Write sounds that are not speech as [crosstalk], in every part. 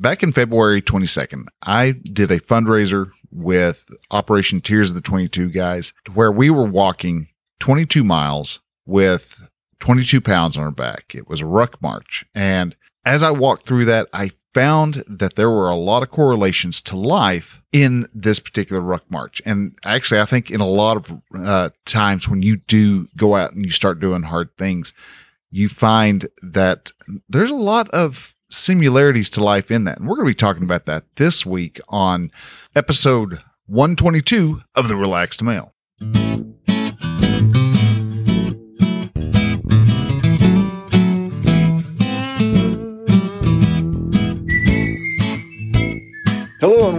back in February 22nd, I did a fundraiser with Operation Tears of the 22 guys where we were walking 22 miles with 22 pounds on our back. It was a ruck march. And as I walked through that, I found that there were a lot of correlations to life in this particular ruck march. And actually, I think in a lot of uh, times when you do go out and you start doing hard things, you find that there's a lot of similarities to life in that. And we're going to be talking about that this week on episode 122 of The Relaxed Male.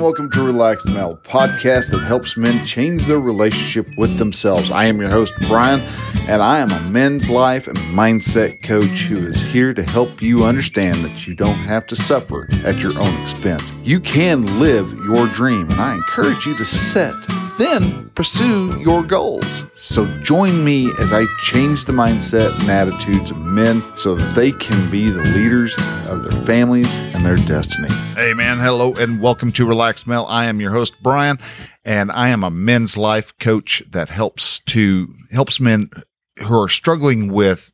Welcome to Relaxed Male, podcast that helps men change their relationship with themselves. I am your host, Brian, and I am a men's life and mindset coach who is here to help you understand that you don't have to suffer at your own expense. You can live your dream, and I encourage you to set then pursue your goals. So join me as I change the mindset and attitudes of men so that they can be the leaders of their families and their destinies. Hey man, hello and welcome to Relaxed Male. I am your host Brian and I am a men's life coach that helps to helps men who are struggling with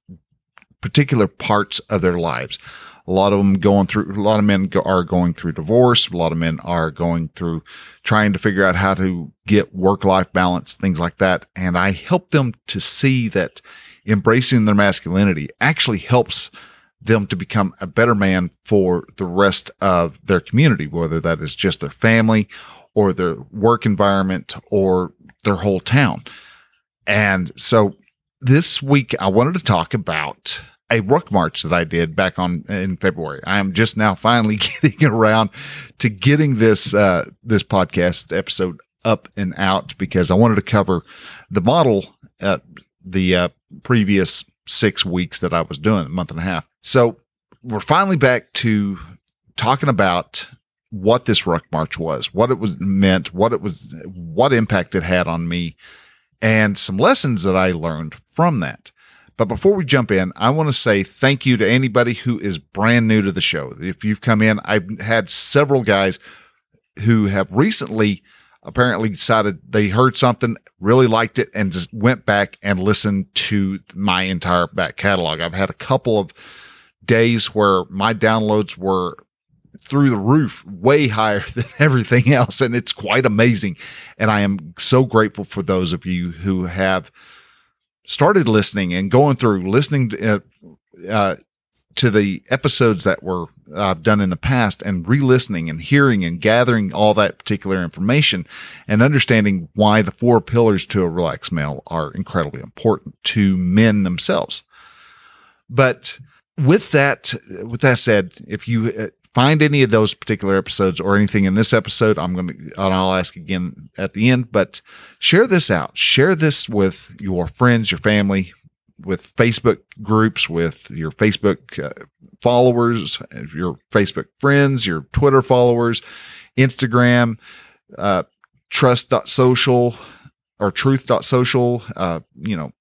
particular parts of their lives. A lot of them going through, a lot of men go, are going through divorce. A lot of men are going through trying to figure out how to get work life balance, things like that. And I help them to see that embracing their masculinity actually helps them to become a better man for the rest of their community, whether that is just their family or their work environment or their whole town. And so this week I wanted to talk about a ruck march that I did back on in February. I am just now finally [laughs] getting around to getting this uh, this podcast episode up and out because I wanted to cover the model uh, the uh, previous six weeks that I was doing a month and a half. So we're finally back to talking about what this ruck march was, what it was meant, what it was, what impact it had on me, and some lessons that I learned from that. But before we jump in, I want to say thank you to anybody who is brand new to the show. If you've come in, I've had several guys who have recently apparently decided they heard something, really liked it, and just went back and listened to my entire back catalog. I've had a couple of days where my downloads were through the roof, way [laughs] higher than everything else. And it's quite amazing. And I am so grateful for those of you who have started listening and going through listening to, uh, uh, to the episodes that were uh, done in the past and re-listening and hearing and gathering all that particular information and understanding why the four pillars to a relaxed male are incredibly important to men themselves. But with that, with that said, if you uh, find any of those particular episodes or anything in this episode, I'm going to, and I'll ask again at the end, but share this out. Share this with your friends, your family, with Facebook groups, with your Facebook uh, followers, your Facebook friends, your Twitter followers, Instagram, uh, trust.social or truth.social, uh, you know,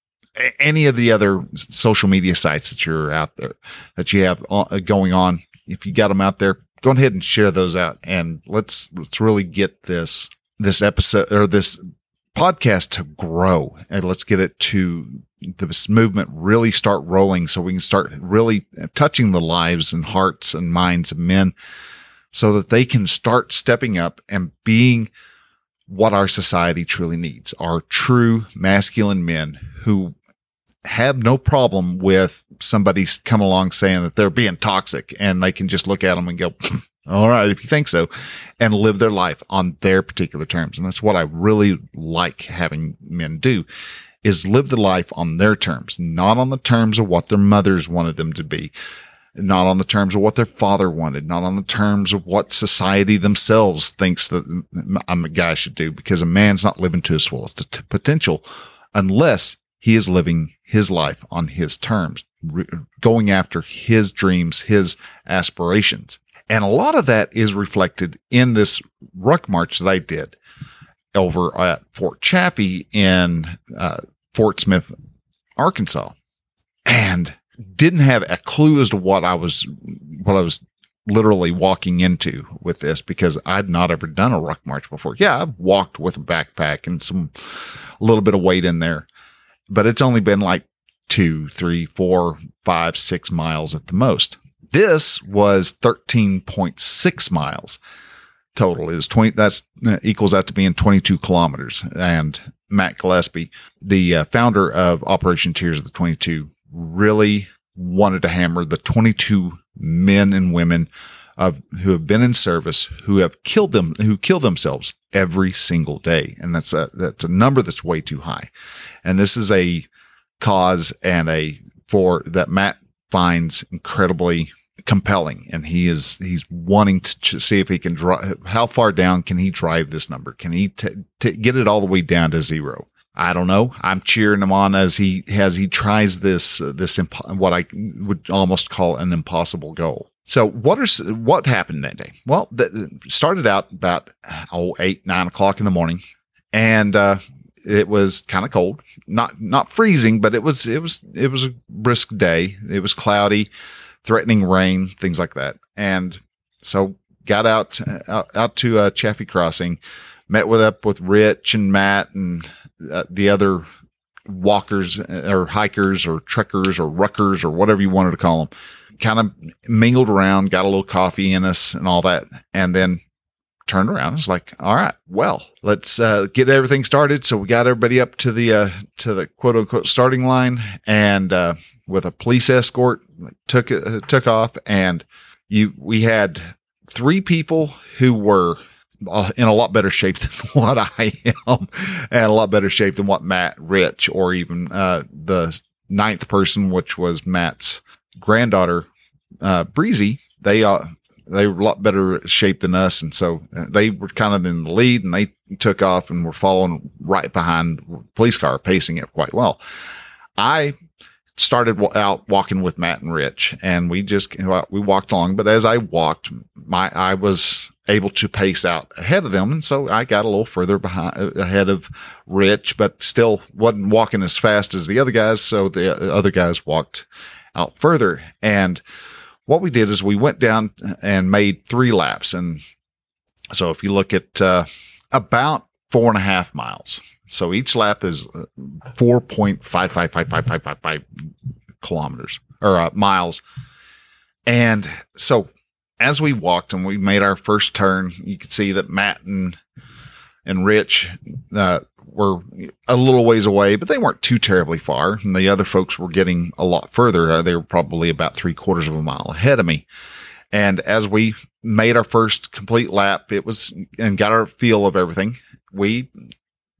any of the other social media sites that you're out there that you have uh, going on if you got them out there, go ahead and share those out. And let's let's really get this this episode or this podcast to grow. And let's get it to this movement really start rolling so we can start really touching the lives and hearts and minds of men so that they can start stepping up and being what our society truly needs are true masculine men who have no problem with somebody come along saying that they're being toxic and they can just look at them and go, hmm, all right, if you think so, and live their life on their particular terms. And that's what I really like having men do is live the life on their terms, not on the terms of what their mothers wanted them to be, not on the terms of what their father wanted, not on the terms of what society themselves thinks that hmm, hmm, a guy should do, because a man's not living to his fullest potential unless he is living his life on his terms, re- going after his dreams, his aspirations. And a lot of that is reflected in this ruck march that I did over at Fort Chaffee in uh, Fort Smith, Arkansas, and didn't have a clue as to what I was what I was literally walking into with this because I'd not ever done a ruck march before. Yeah, I've walked with a backpack and some a little bit of weight in there, but it's only been like two, three, four, five, six miles at the most. This was 13.6 miles. Total is 20 that's uh, equals out to being 22 kilometers. And matt gillespie the uh, founder of operation tears of the 22 really wanted to hammer the 22 men and women of who have been in service who have killed them who kill themselves every single day. And that's a that's a number that's way too high. And this is a cause and a for that matt finds incredibly compelling. And he is he's wanting to see if he can drive how far down can he drive this number? Can he t- t- get it all the way down to zero? I don't know. I'm cheering him on as he as he tries this uh, this imp- what i would almost call an impossible goal. So what are what happened that day? Well that started out about oh eight nine o'clock in the morning. And uh it was kind of cold not not freezing but it was it was it was a brisk day it was cloudy threatening rain, things like that. And so got out out, out to uh, Chaffee Crossing, met with up with Rich and Matt and uh, the other walkers uh, or hikers or trekkers or ruckers or whatever you wanted to call them. Kind of mingled around, got a little coffee in us and all that, and then turned around. It's like, all right, well, let's uh, get everything started. So we got everybody up to the uh, to the quote unquote starting line, and uh, with a police escort, took uh, took off, and you we had three people who were uh, in a lot better shape [laughs] than what I am, and a lot better shape than what Matt, Rich, or even uh, the ninth person, which was Matt's granddaughter, uh, Breezy. They uh, they were a lot better shape than us, and so uh, they were kind of in the lead, and they took off and were following right behind police car, pacing it quite well. I started out walking with Matt and Rich, and we just uh, we walked along. But as I walked, my I was able to pace out ahead of them, and so I got a little further behind uh, ahead of Rich, but still wasn't walking as fast as the other guys. So the uh, other guys walked out further, and what we did is we went down and made three laps, and so if you look at uh, about four and a half miles so each lap is uh, 4.5555555 kilometers or uh, miles. And so as we walked and we made our first turn, you could see that Matt and and Rich uh, were a little ways away, but they weren't too terribly far. And the other folks were getting a lot further. Uh, they were probably about three quarters of a mile ahead of me. And as we made our first complete lap, it was and got our feel of everything. We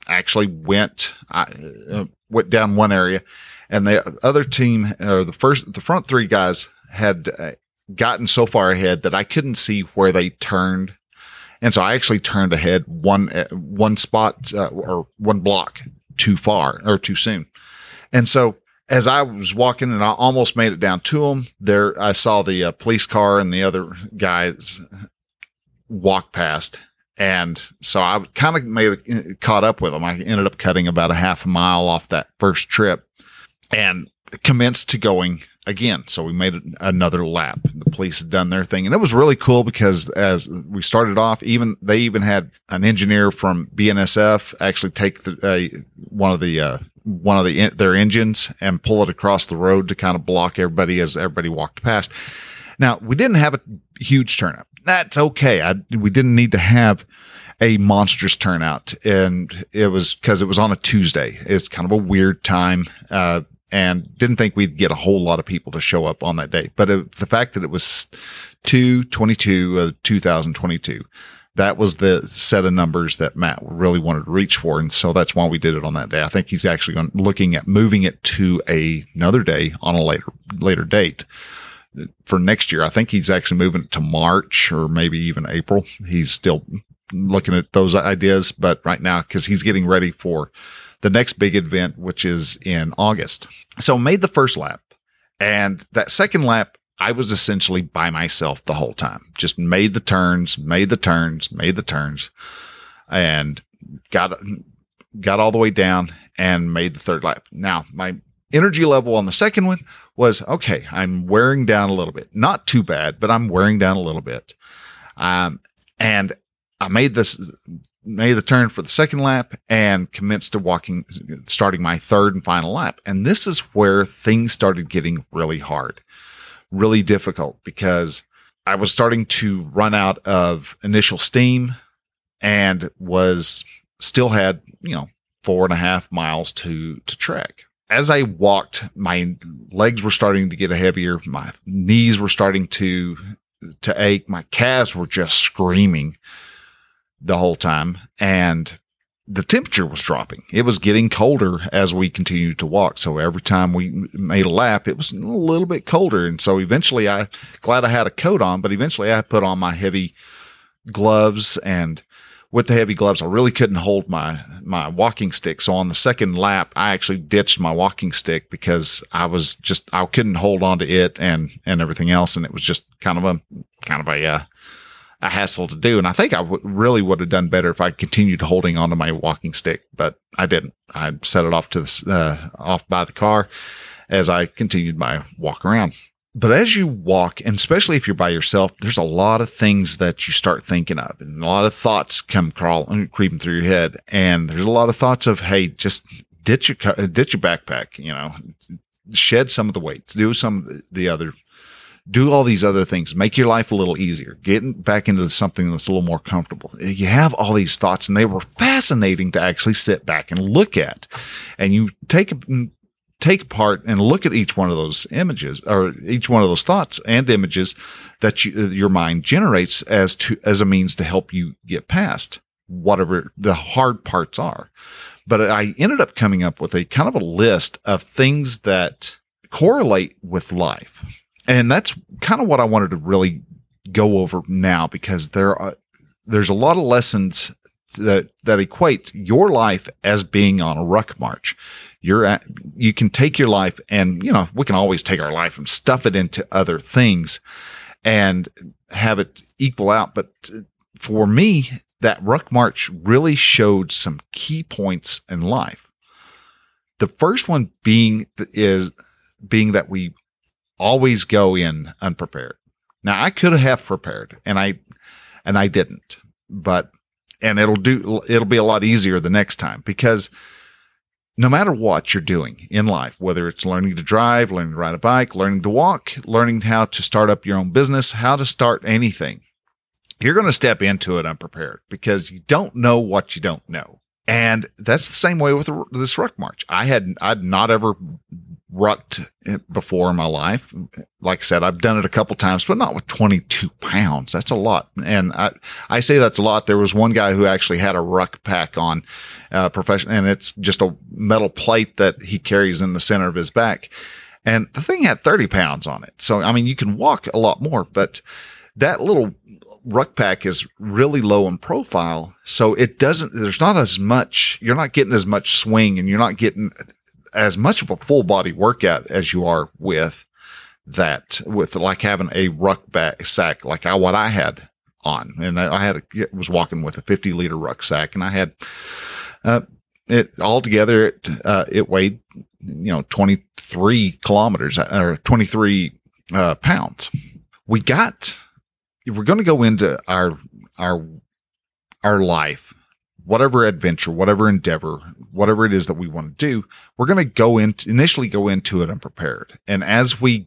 actually went uh, went down one area, and the other team or the first the front three guys had uh, gotten so far ahead that I couldn't see where they turned, and so I actually turned ahead one uh, one spot uh, or one block too far or too soon, and so. As I was walking and I almost made it down to them, there I saw the uh, police car and the other guys walk past, and so I kind of made caught up with them. I ended up cutting about a half a mile off that first trip and commenced to going again. So we made another lap. The police had done their thing and it was really cool because as we started off, even they even had an engineer from BNSF actually take the, uh, one of the, uh, one of the, their engines and pull it across the road to kind of block everybody as everybody walked past. Now we didn't have a huge turnout that's okay. I, we didn't need to have a monstrous turnout. And it was because it was on a Tuesday. It's kind of a weird time. Uh, and didn't think we'd get a whole lot of people to show up on that day. But it, the fact that it was 222 uh, 2022, that was the set of numbers that Matt really wanted to reach for. And so that's why we did it on that day. I think he's actually going, looking at moving it to a, another day on a later, later date for next year. I think he's actually moving it to March or maybe even April. He's still looking at those ideas, but right now, because he's getting ready for the next big event, which is in August. So made the first lap. And that second lap, I was essentially by myself the whole time. Just made the turns, made the turns, made the turns, and got got all the way down and made the third lap. Now, my energy level on the second one was okay. I'm wearing down a little bit, not too bad, but I'm wearing down a little bit. Um, and I made this, made the turn for the second lap and commenced to walking, starting my third and final lap. And this is where things started getting really hard, really difficult because I was starting to run out of initial steam and was still had, you know, four and a half miles to, to trek. As I walked, my legs were starting to get heavier. My knees were starting to, to ache. My calves were just screaming the whole time. And the temperature was dropping. It was getting colder as we continued to walk. So every time we made a lap, it was a little bit colder. And so eventually I, glad I had a coat on, but eventually I put on my heavy gloves and with the heavy gloves, I really couldn't hold my, my walking stick. So on the second lap, I actually ditched my walking stick because I was just, I couldn't hold on to it and, and everything else. And it was just kind of a, kind of a, uh, a hassle to do. And I think I w- really would have done better if I continued holding onto my walking stick, but I didn't. I set it off to the, uh, off by the car as I continued my walk around. But as you walk, and especially if you're by yourself, there's a lot of things that you start thinking of and a lot of thoughts come crawling, creeping through your head. And there's a lot of thoughts of, Hey, just ditch your, ditch your backpack, you know, shed some of the weight, do some of the other do all these other things, make your life a little easier, get back into something that's a little more comfortable. You have all these thoughts and they were fascinating to actually sit back and look at. And you take, take part and look at each one of those images or each one of those thoughts and images that you, uh, your mind generates as to, as a means to help you get past whatever the hard parts are. But I ended up coming up with a kind of a list of things that correlate with life and that's kind of what I wanted to really go over now because there are, there's a lot of lessons that, that equate your life as being on a ruck march. You're at, you can take your life and, you know, we can always take our life and stuff it into other things and have it equal out. But uh, for me, that ruck march really showed some key points in life. The first one being is being that we always go in unprepared. Now I could have prepared and I, and I didn't, but, and it'll do, it'll be a lot easier the next time because no matter what you're doing in life, whether it's learning to drive, learning to ride a bike, learning to walk, learning how to start up your own business, how to start anything, you're going to step into it unprepared because you don't know what you don't know. And that's the same way with this ruck march. I had, I'd not ever rucked before in my life. Like I said, I've done it a couple times, but not with 22 pounds. That's a lot. And I, I say that's a lot. There was one guy who actually had a ruck pack on, uh, professional, and it's just a metal plate that he carries in the center of his back. And the thing had 30 pounds on it. So, I mean, you can walk a lot more, but that little ruck pack is really low in profile. So it doesn't, there's not as much, you're not getting as much swing and you're not getting as much of a full body workout as you are with that, with like having a rucksack sack, like I, what I had on. And I, I had, a, was walking with a 50 liter rucksack and I had, uh, it altogether, it, uh, it weighed, you know, 23 kilometers or 23, uh, pounds. We got, we're going to go into our, our, our life whatever adventure, whatever endeavor, whatever it is that we want to do, we're going to go in initially go into it unprepared. And as we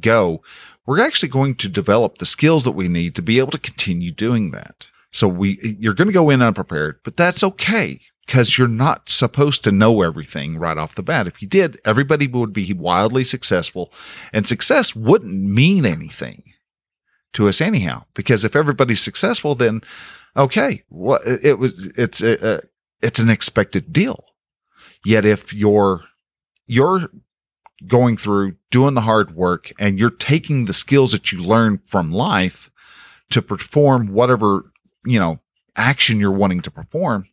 go, we're actually going to develop the skills that we need to be able to continue doing that. So we, you're going to go in unprepared, but that's okay because you're not supposed to know everything right off the bat. If you did, everybody would be wildly successful and success wouldn't mean anything to us anyhow, because if everybody's successful, then okay, what it was, it's a, a, it's an expected deal. Yet if you're, you're going through doing the hard work and you're taking the skills that you learn from life to perform whatever, you know, action you're wanting to perform,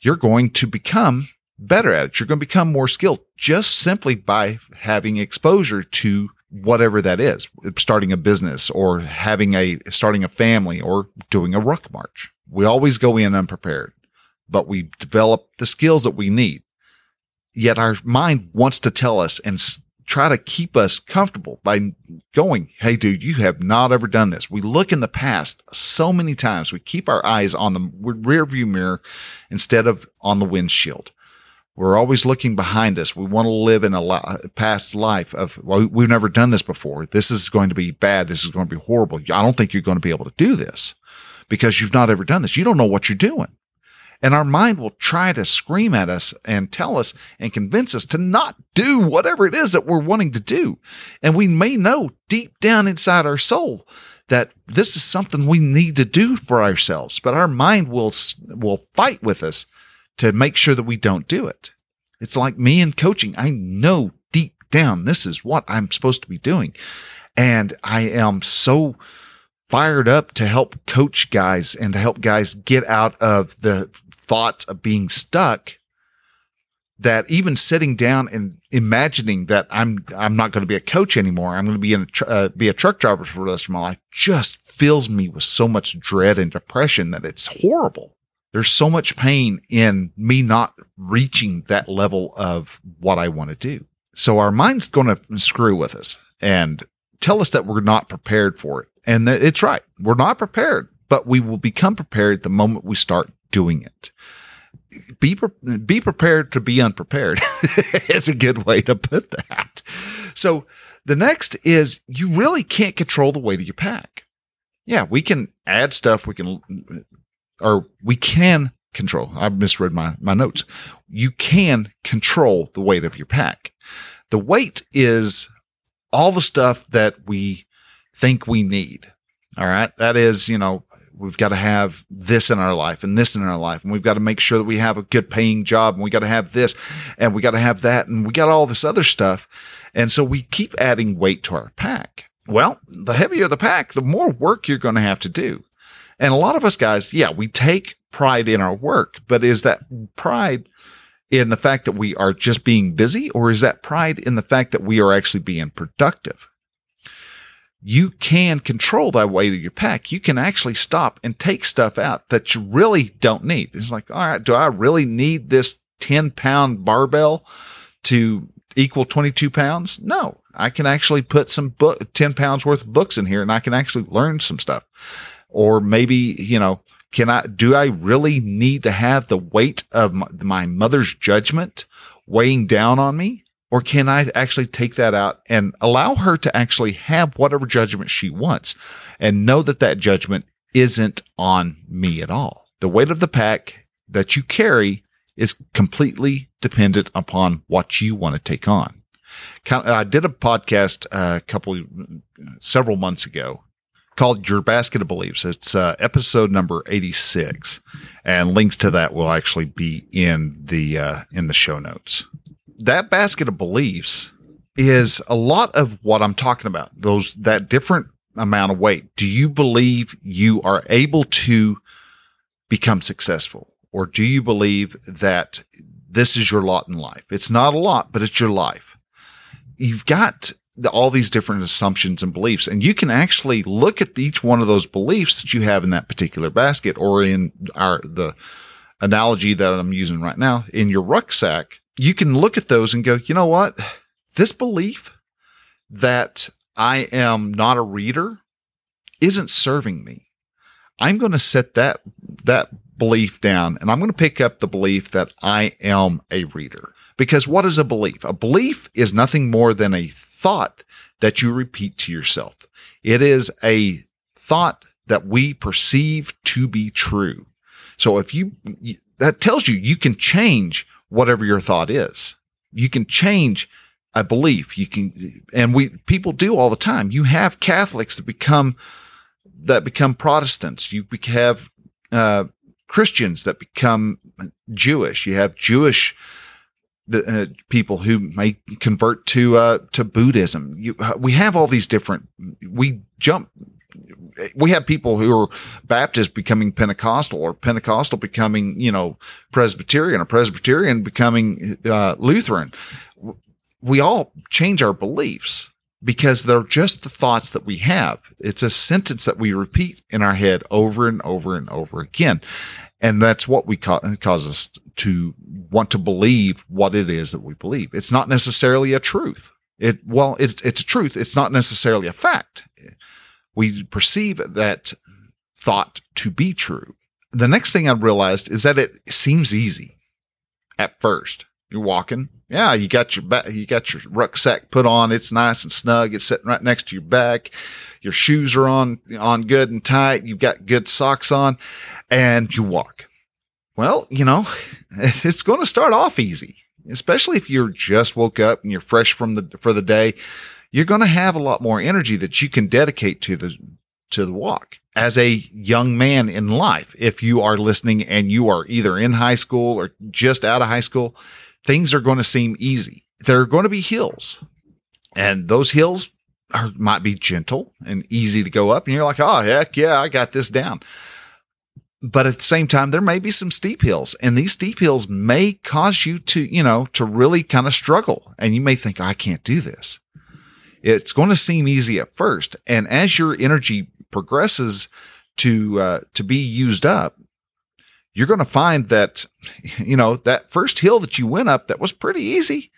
you're going to become better at it. You're going to become more skilled just simply by having exposure to whatever that is, starting a business or having a, starting a family or doing a ruck march. We always go in unprepared, but we develop the skills that we need. yet our mind wants to tell us and try to keep us comfortable by going, Hey, dude, you have not ever done this. We look in the past so many times. We keep our eyes on the rear view mirror instead of on the windshield. We're always looking behind us. We want to live in a past life of, well, we've never done this before. This is going to be bad. This is going to be horrible. I don't think you're going to be able to do this because you've not ever done this. You don't know what you're doing. And our mind will try to scream at us and tell us and convince us to not do whatever it is that we're wanting to do. And we may know deep down inside our soul that this is something we need to do for ourselves, but our mind will, will fight with us to make sure that we don't do it. It's like me in coaching. I know deep down this is what I'm supposed to be doing. And I am so fired up to help coach guys and to help guys get out of the thoughts of being stuck that even sitting down and imagining that I'm I'm not going to be a coach anymore, I'm going to be in a uh, be a truck driver for the rest of my life, just fills me with so much dread and depression that it's horrible. There's so much pain in me not reaching that level of what I want to do. So our mind's going to screw with us and tell us that we're not prepared for it. And it's right. We're not prepared, but we will become prepared the moment we start doing it. Be pre- be prepared to be unprepared [laughs] is a good way to put that. So the next is you really can't control the weight of your pack. Yeah, we can add stuff. We can, or we can control. I misread my, my notes. You can control the weight of your pack. The weight is all the stuff that we think we need. All right. That is, you know, we've got to have this in our life and this in our life. And we've got to make sure that we have a good paying job and we got to have this and we got to have that and we got all this other stuff. And so we keep adding weight to our pack. Well, the heavier the pack, the more work you're going to have to do. And a lot of us guys, yeah, we take pride in our work, but is that pride in the fact that we are just being busy or is that pride in the fact that we are actually being productive? you can control that weight of your pack. You can actually stop and take stuff out that you really don't need. It's like, all right, do I really need this 10 pound barbell to equal 22 pounds? No, I can actually put some book, 10 pounds worth of books in here and I can actually learn some stuff. Or maybe, you know, can I, do I really need to have the weight of my, my mother's judgment weighing down on me? Or can I actually take that out and allow her to actually have whatever judgment she wants and know that that judgment isn't on me at all? The weight of the pack that you carry is completely dependent upon what you want to take on. I did a podcast a couple, several months ago called Your Basket of Beliefs. It's uh, episode number 86 and links to that will actually be in the, uh, in the show notes that basket of beliefs is a lot of what I'm talking about. Those, that different amount of weight. Do you believe you are able to become successful? Or do you believe that this is your lot in life? It's not a lot, but it's your life. You've got the, all these different assumptions and beliefs, and you can actually look at each one of those beliefs that you have in that particular basket or in our, the analogy that I'm using right now in your rucksack you can look at those and go, you know what? This belief that I am not a reader isn't serving me. I'm going to set that, that belief down and I'm going to pick up the belief that I am a reader. Because what is a belief? A belief is nothing more than a thought that you repeat to yourself. It is a thought that we perceive to be true. So if you, that tells you you can change whatever your thought is. You can change a belief. You can, and we, people do all the time. You have Catholics that become, that become Protestants. You have, uh, Christians that become Jewish. You have Jewish uh, people who may convert to uh, to Buddhism. You, we have all these different. We jump we have people who are Baptist becoming Pentecostal or Pentecostal becoming, you know, Presbyterian or Presbyterian becoming uh, Lutheran. We all change our beliefs because they're just the thoughts that we have. It's a sentence that we repeat in our head over and over and over again. And that's what we ca- cause us to want to believe what it is that we believe. It's not necessarily a truth. It well, it's it's a truth. It's not necessarily a fact. We perceive that thought to be true. The next thing I realized is that it seems easy at first. You're walking, yeah, you got your back, you got your rucksack put on. It's nice and snug. It's sitting right next to your back. Your shoes are on on good and tight. You've got good socks on, and you walk. Well, you know, [laughs] it's going to start off easy, especially if you're just woke up and you're fresh from the for the day. You're going to have a lot more energy that you can dedicate to the to the walk. As a young man in life, if you are listening and you are either in high school or just out of high school, things are going to seem easy. There are going to be hills, and those hills are, might be gentle and easy to go up. And you're like, oh, heck yeah, I got this down but at the same time, there may be some steep hills and these steep hills may cause you to, you know, to really kind of struggle. And you may think, I can't do this. It's going to seem easy at first. And as your energy progresses to, uh, to be used up, you're going to find that, [laughs] you know, that first hill that you went up that was pretty easy.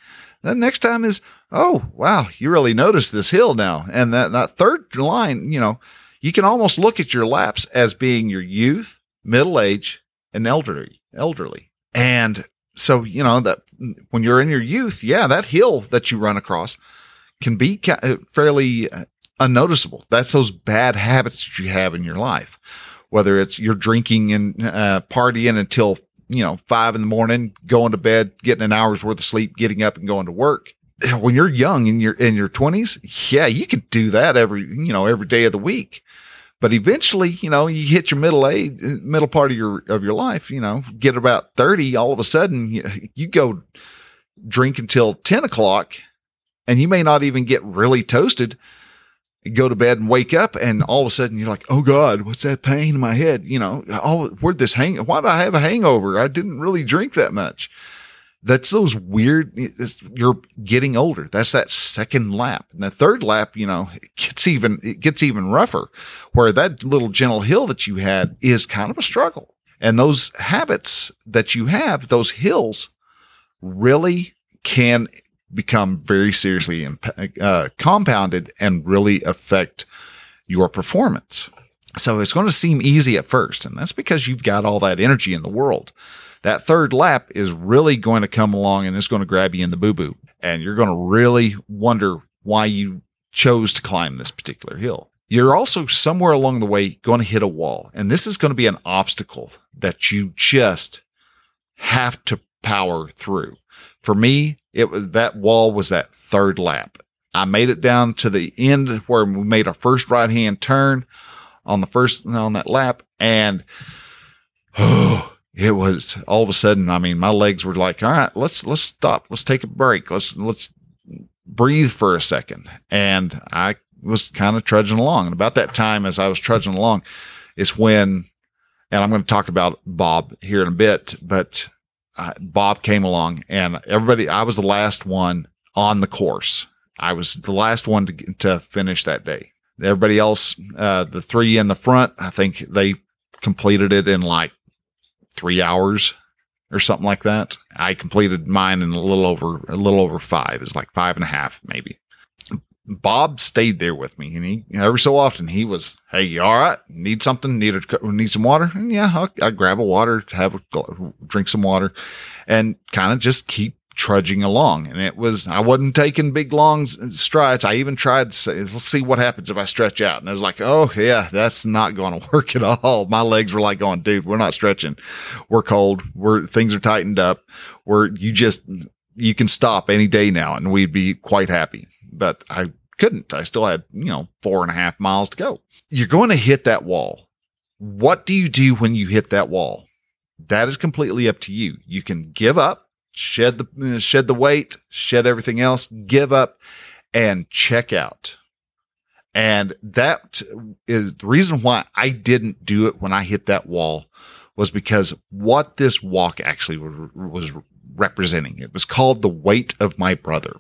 The next time is, oh, wow, you really notice this hill now. And that, that third line, you know, you can almost look at your laps as being your youth, middle age, and elderly. Elderly, and so you know that when you're in your youth, yeah, that hill that you run across can be uh, fairly uh, unnoticeable. That's those bad habits that you have in your life, whether it's you're drinking and uh, partying until you know five in the morning, going to bed, getting an hour's worth of sleep, getting up and going to work. When you're young in your in your twenties, yeah, you can do that every you know every day of the week. But eventually, you know, you hit your middle age, middle part of your of your life. You know, get about thirty, all of a sudden you, you go drink until ten o'clock, and you may not even get really toasted. go to bed and wake up, and all of a sudden you're like, "Oh God, what's that pain in my head?" You know, oh, where'd this hang? Why do I have a hangover? I didn't really drink that much that's those weird you're getting older. That's that second lap. And the third lap you know it gets even it gets even rougher where that little gentle hill that you had is kind of a struggle. And those habits that you have those hills really can become very seriously uh, compounded and really affect your performance so it's going to seem easy at first and that's because you've got all that energy in the world that third lap is really going to come along and it's going to grab you in the boo boo. And you're going to really wonder why you chose to climb this particular hill. You're also somewhere along the way going to hit a wall. And this is going to be an obstacle that you just have to power through. For me, it was that wall was that third lap. I made it down to the end where we made our first right hand turn on the first on that lap and oh it was all of a sudden, I mean, my legs were like, all right, let's, let's stop. Let's take a break. Let's, let's breathe for a second. And I was kind of trudging along. And about that time, as I was trudging along, is when, and I'm going to talk about Bob here in a bit, but uh, Bob came along and everybody, I was the last one on the course. I was the last one to, to finish that day. Everybody else, uh, the three in the front, I think they completed it in like three hours or something like that. I completed mine in a little over a little over five. It's like five and a half, maybe. Bob stayed there with me, and he every so often he was, "Hey, you all right? Need something? Need a, need some water?" And yeah, I'll grab a water, have a drink some water, and kind of just keep trudging along. And it was, I wasn't taking big long strides. I even tried to say, let's see what happens if I stretch out. And I was like, oh, yeah, that's not going [laughs] to work at all. My legs were like going, dude, we're not stretching. We're cold. We're, things are tightened up. We're, you just, you can stop any day now and we'd be quite happy. But I couldn't. I still had, you know, four and a half miles to go. You're going to hit that wall. What do you do when you hit that wall? That is completely up to you. You can give up shed the shed the weight, shed everything else, give up, and check out. And that is the reason why I didn't do it when I hit that wall was because what this walk actually was representing. It was called the weight of my brother,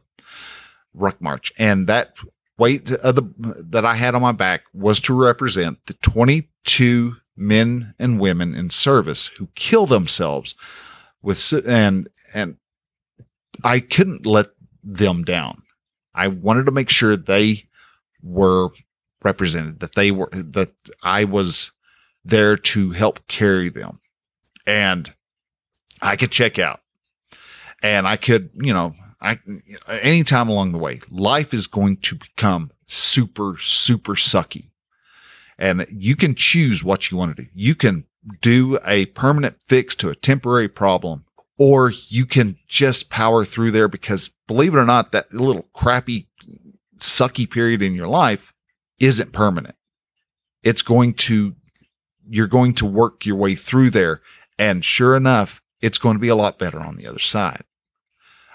Ruck March, and that weight of the that I had on my back was to represent the 22 men and women in service who kill themselves with and and I couldn't let them down. I wanted to make sure they were represented, that they were that I was there to help carry them. And I could check out. And I could, you know, I anytime along the way, life is going to become super, super sucky. And you can choose what you want to do. You can do a permanent fix to a temporary problem, or you can just power through there because believe it or not, that little crappy, sucky period in your life isn't permanent. It's going to, you're going to work your way through there. And sure enough, it's going to be a lot better on the other side.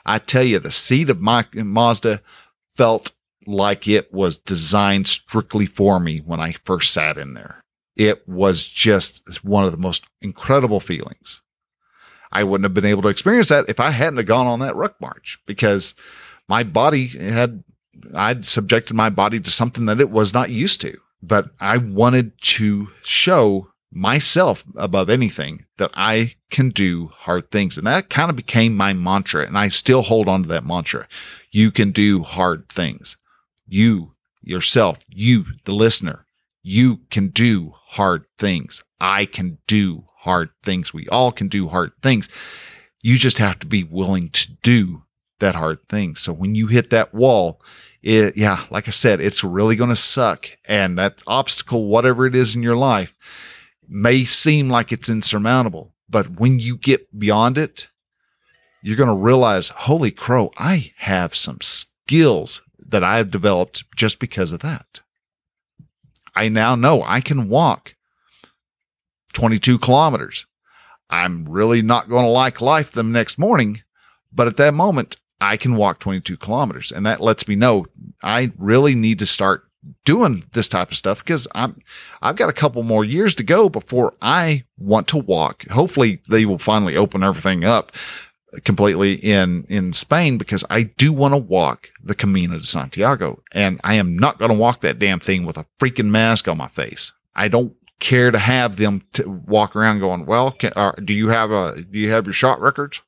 I tell you, the seat of my Mazda felt like it was designed strictly for me when I first sat in there. It was just one of the most incredible feelings. I wouldn't have been able to experience that if I hadn't have gone on that ruck march because my body had, I'd subjected my body to something that it was not used to. But I wanted to show myself above anything that I can do hard things. And that kind of became my mantra. And I still hold on to that mantra. You can do hard things. You yourself, you, the listener, you can do hard things. I can do hard things. We all can do hard things. You just have to be willing to do that hard thing. So when you hit that wall, it, yeah, like I said, it's really going to suck. And that obstacle, whatever it is in your life, may seem like it's insurmountable, but when you get beyond it, you're going to realize, holy crow, I have some skills that I have developed just because of that. I now know I can walk 22 kilometers. I'm really not going to like life the next morning, but at that moment, I can walk 22 kilometers. And that lets me know I really need to start doing this type of stuff because I'm I've got a couple more years to go before I want to walk. Hopefully they will finally open everything up completely in in Spain because I do want to walk the Camino de Santiago and I am not going to walk that damn thing with a freaking mask on my face. I don't care to have them to walk around going, "Well, can, uh, do you have a do you have your shot records?"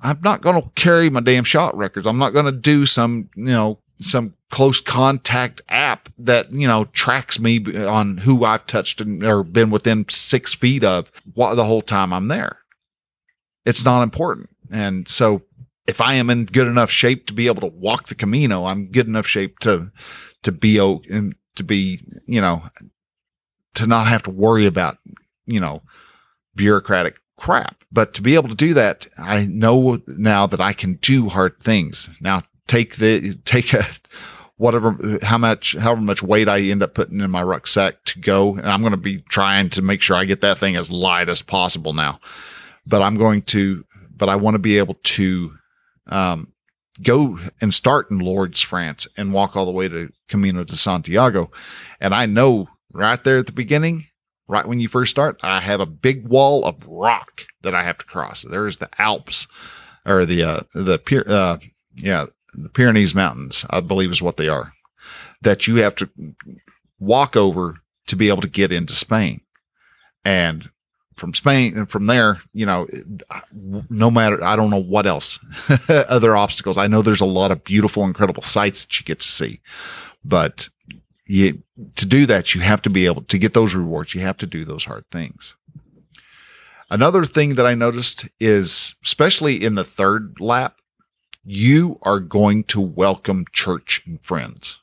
I'm not going to carry my damn shot records. I'm not going to do some, you know, some close contact app that, you know, tracks me on who I've touched and, or been within six feet of the whole time I'm there. It's not important. And so if I am in good enough shape to be able to walk the Camino, I'm good enough shape to, to be, to be, you know, to not have to worry about, you know, bureaucratic crap. But to be able to do that, I know now that I can do hard things. Now take the, take a, whatever how much however much weight I end up putting in my rucksack to go and I'm going to be trying to make sure I get that thing as light as possible now but I'm going to but I want to be able to um, go and start in Lourdes France and walk all the way to Camino de Santiago and I know right there at the beginning right when you first start I have a big wall of rock that I have to cross there's the Alps or the uh the uh yeah the Pyrenees Mountains, I believe is what they are, that you have to walk over to be able to get into Spain. And from Spain and from there, you know, no matter, I don't know what else, [laughs] other obstacles. I know there's a lot of beautiful, incredible sights that you get to see, but you, to do that, you have to be able to get those rewards. You have to do those hard things. Another thing that I noticed is, especially in the third lap, you are going to welcome church and friends.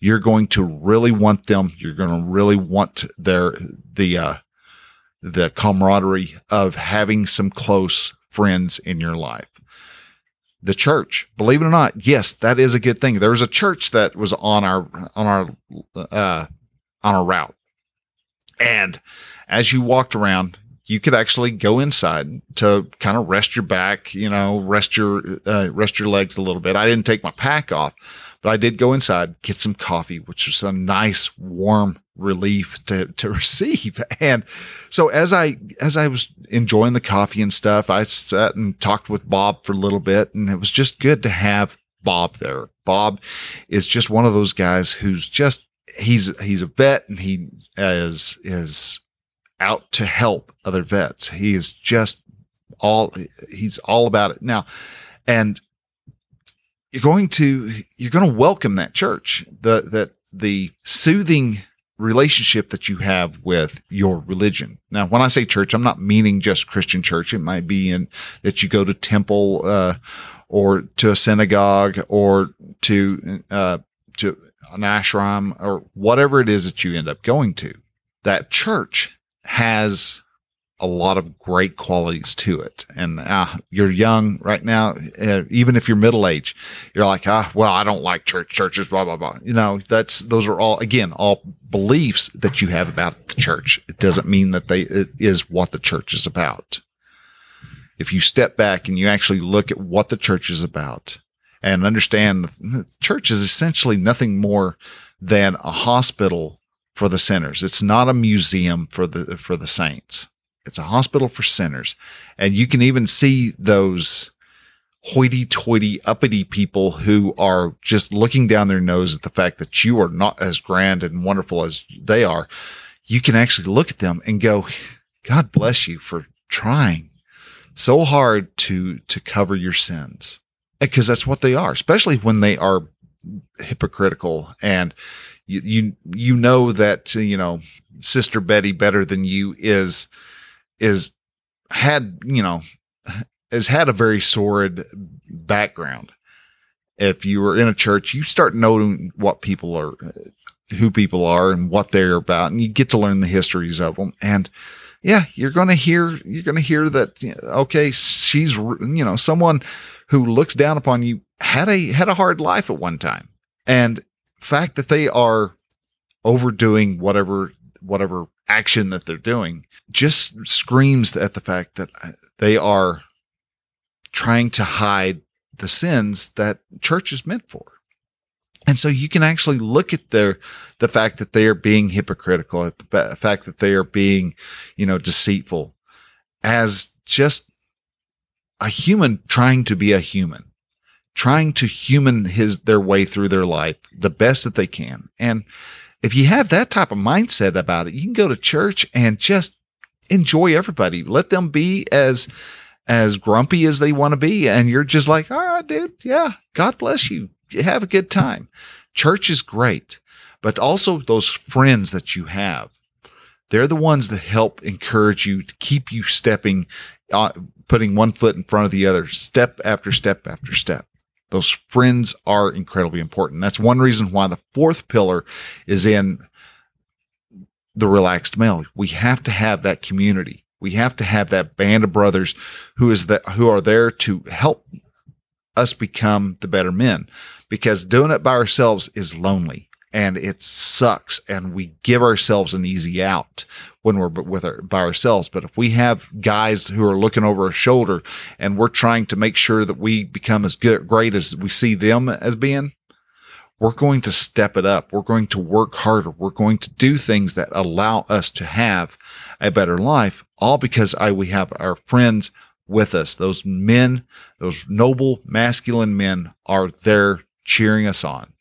You're going to really want them. You're going to really want their, the, uh, the camaraderie of having some close friends in your life. The church, believe it or not, yes, that is a good thing. There was a church that was on our, on our, uh, on our route. And as you walked around, you could actually go inside to kind of rest your back, you know, rest your, uh, rest your legs a little bit. I didn't take my pack off, but I did go inside, get some coffee, which was a nice warm relief to, to [laughs] receive. And so as I, as I was enjoying the coffee and stuff, I sat and talked with Bob for a little bit and it was just good to have Bob there. Bob is just one of those guys who's just, he's, he's a vet and he is, is out to help other vets. He is just all he's all about it now and you're going to you're going to welcome that church the that the soothing relationship that you have with your religion. Now when i say church i'm not meaning just christian church. It might be in that you go to temple uh, or to a synagogue or to uh, to an ashram or whatever it is that you end up going to. That church has a lot of great qualities to it. And uh, you're young right now, uh, even if you're middle age, you're like, ah, well, I don't like church, churches, blah, blah, blah. You know, that's, those are all, again, all beliefs that you have about the church. It doesn't mean that they, it is what the church is about. If you step back and you actually look at what the church is about and understand the church is essentially nothing more than a hospital for the sinners. It's not a museum for the, for the saints it's a hospital for sinners. And you can even see those hoity toity uppity people who are just looking down their nose at the fact that you are not as grand and wonderful as they are. You can actually look at them and go, God bless you for trying so hard to, to cover your sins. Eh, because that's what they are, especially when they are hypocritical and you, you, you know that, you know, sister Betty better than you is, is had, you know, has had a very sordid background. If you were in a church, you start noting what people are, who people are and what they're about, and you get to learn the histories of them. And yeah, you're going to hear, you're going to hear that, okay, she's, you know, someone who looks down upon you had a, had a hard life at one time. And fact that they are overdoing whatever, whatever action that they're doing just screams at the fact that uh, they are trying to hide the sins that church is meant for. And so you can actually look at their, the fact that they are being hypocritical, at the fact that they are being, you know, deceitful as just a human trying to be a human, trying to human his, their way through their life the best that they can. And if you have that type of mindset about it, you can go to church and just enjoy everybody. Let them be as as grumpy as they want to be and you're just like, "All right, dude. Yeah, God bless you. Have a good time." Church is great, but also those friends that you have. They're the ones that help encourage you to keep you stepping uh, putting one foot in front of the other, step after step after step. Those friends are incredibly important. That's one reason why the fourth pillar is in the relaxed male. We have to have that community. We have to have that band of brothers who is that who are there to help us become the better men because doing it by ourselves is lonely and it sucks and we give ourselves an easy out when we're with our, by ourselves. But if we have guys who are looking over our shoulder and we're trying to make sure that we become as good, great as we see them as being, we're going to step it up. We're going to work harder. We're going to do things that allow us to have a better life, all because I, we have our friends with us. Those men, those noble masculine men are there cheering us on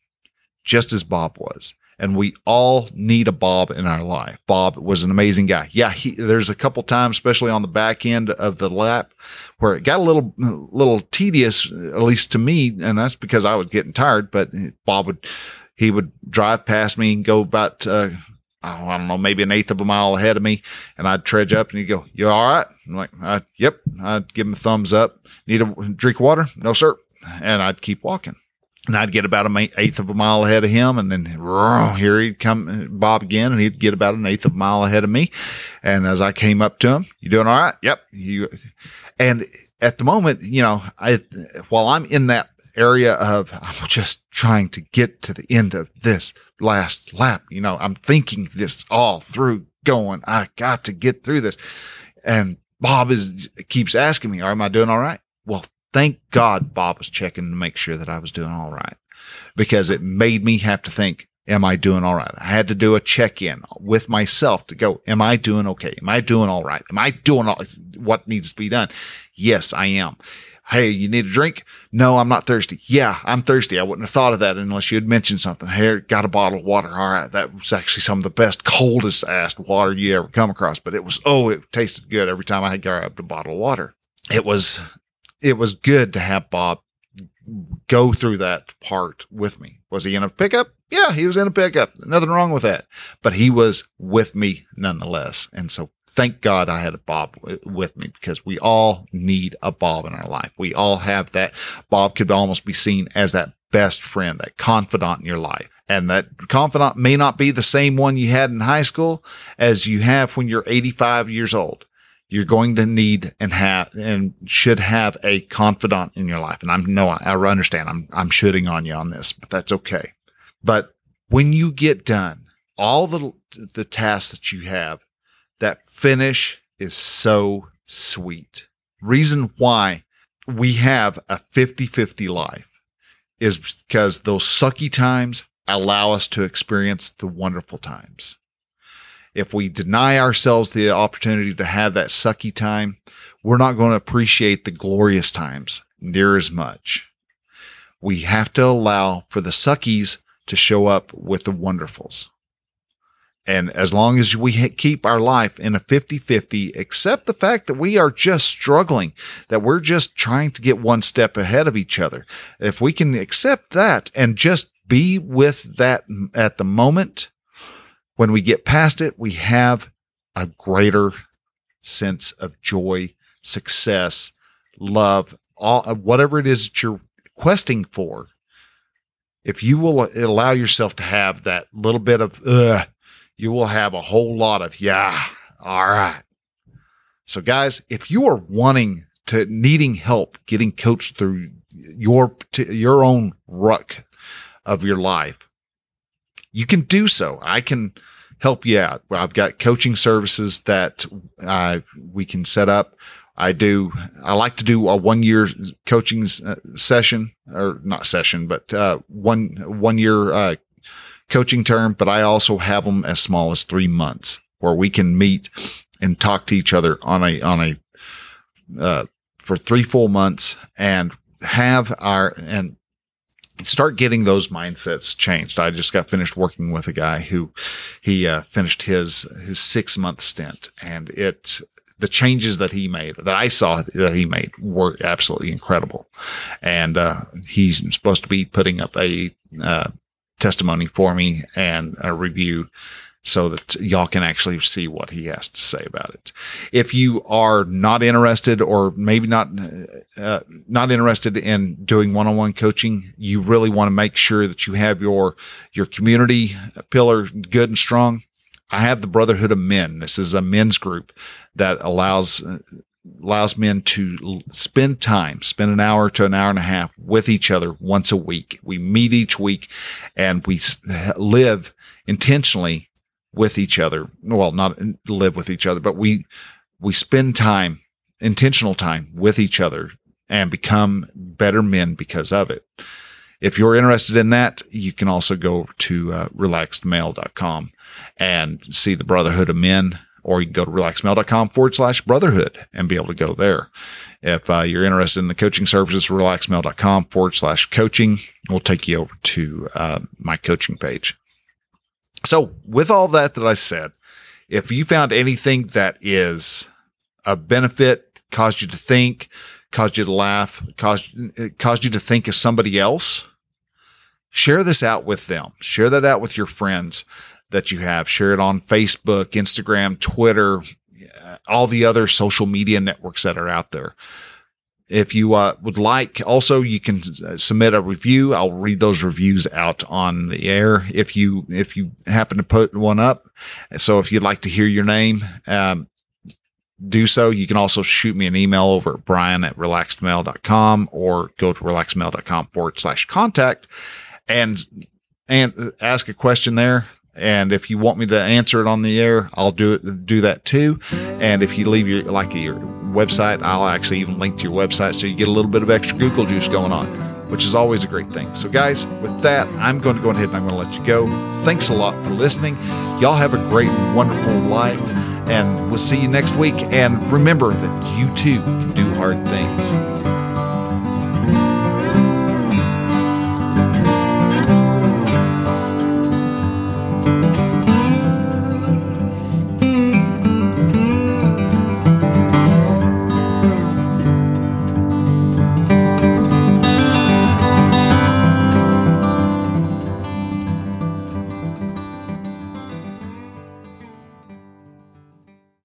just as Bob was. And we all need a Bob in our life. Bob was an amazing guy. Yeah, he, there's a couple times, especially on the back end of the lap, where it got a little, little tedious, at least to me, and that's because I was getting tired. But Bob would, he would drive past me and go about, uh, oh, I don't know, maybe an eighth of a mile ahead of me, and I'd trudge up, and he'd go, "You all right?" I'm like, uh, "Yep." I'd give him a thumbs up. Need a drink of water? No, sir. And I'd keep walking and I'd get about an eighth of a mile ahead of him. And then here he'd come, Bob again, and he'd get about an eighth of a mile ahead of me. And as I came up to him, you doing all right? Yep. You, and at the moment, you know, I, while I'm in that area of, I'm just trying to get to the end of this last lap, you know, I'm thinking this all through going, I got to get through this. And Bob is, keeps asking me, am I doing all right? Well, thank God Bob was checking to make sure that I was doing all right because it made me have to think, am I doing all right? I had to do a check in with myself to go, am I doing okay? Am I doing all right? Am I doing all, what needs to be done? Yes, I am. Hey, you need a drink? No, I'm not thirsty. Yeah, I'm thirsty. I wouldn't have thought of that unless you had mentioned something. Hey, got a bottle of water. All right. That was actually some of the best, coldest ass water you ever come across, but it was, oh, it tasted good every time I grabbed a bottle of water. it was it was good to have Bob go through that part with me. Was he in a pickup? Yeah, he was in a pickup. Nothing wrong with that. But he was with me nonetheless. And so thank God I had a Bob with me because we all need a Bob in our life. We all have that. Bob could almost be seen as that best friend, that confidant in your life. And that confidant may not be the same one you had in high school as you have when you're 85 years old you're going to need and have and should have a confidant in your life. And I'm no, I understand. I'm I'm shooting on you on this, but that's okay. But when you get done, all the the tasks that you have, that finish is so sweet. Reason why we have a 50-50 life is because those sucky times allow us to experience the wonderful times if we deny ourselves the opportunity to have that sucky time, we're not going to appreciate the glorious times near as much. We have to allow for the suckies to show up with the wonderfuls. And as long as we keep our life in a 50 50, accept the fact that we are just struggling, that we're just trying to get one step ahead of each other. If we can accept that and just be with that at the moment, when we get past it, we have a greater sense of joy, success, love, all whatever it is that you're questing for. If you will allow yourself to have that little bit of uh, you will have a whole lot of yeah, all right. So guys, if you are wanting to needing help getting coached through your your own ruck of your life, you can do so. I can help you out. I've got coaching services that uh, we can set up. I do. I like to do a one year coaching uh, session, or not session, but uh, one one year uh, coaching term. But I also have them as small as three months, where we can meet and talk to each other on a on a uh, for three full months and have our and start getting those mindsets changed. I just got finished working with a guy who he uh, finished his his six month stint, and it the changes that he made that I saw that he made were absolutely incredible. And uh, he's supposed to be putting up a uh, testimony for me and a review so that y'all can actually see what he has to say about it. If you are not interested or maybe not uh, not interested in doing one-on-one coaching, you really want to make sure that you have your your community pillar good and strong. I have the Brotherhood of Men. This is a men's group that allows allows men to spend time, spend an hour to an hour and a half with each other once a week. We meet each week and we live intentionally with each other. Well, not live with each other, but we we spend time, intentional time with each other and become better men because of it. If you're interested in that, you can also go to uh, relaxedmale.com and see the Brotherhood of Men, or you can go to relaxedmale.com forward slash brotherhood and be able to go there. If uh, you're interested in the coaching services, relaxedmale.com forward slash coaching will take you over to uh, my coaching page. So, with all that that I said, if you found anything that is a benefit, caused you to think, caused you to laugh, caused caused you to think of somebody else, share this out with them. Share that out with your friends that you have. Share it on Facebook, Instagram, Twitter, all the other social media networks that are out there. If you uh, would like, also you can uh, submit a review. I'll read those reviews out on the air if you if you happen to put one up. So if you'd like to hear your name, um, do so. You can also shoot me an email over at brian at relaxedmale.com or go to relaxedmale.com forward slash contact and and ask a question there. And if you want me to answer it on the air, I'll do it, do that too. And if you leave your, like your website, I'll actually even link to your website so you get a little bit of extra Google juice going on, which is always a great thing. So guys, with that, I'm going to go ahead and I'm going to let you go. Thanks a lot for listening. Y'all have a great wonderful life and we'll see you next week. And remember that you too can do hard things.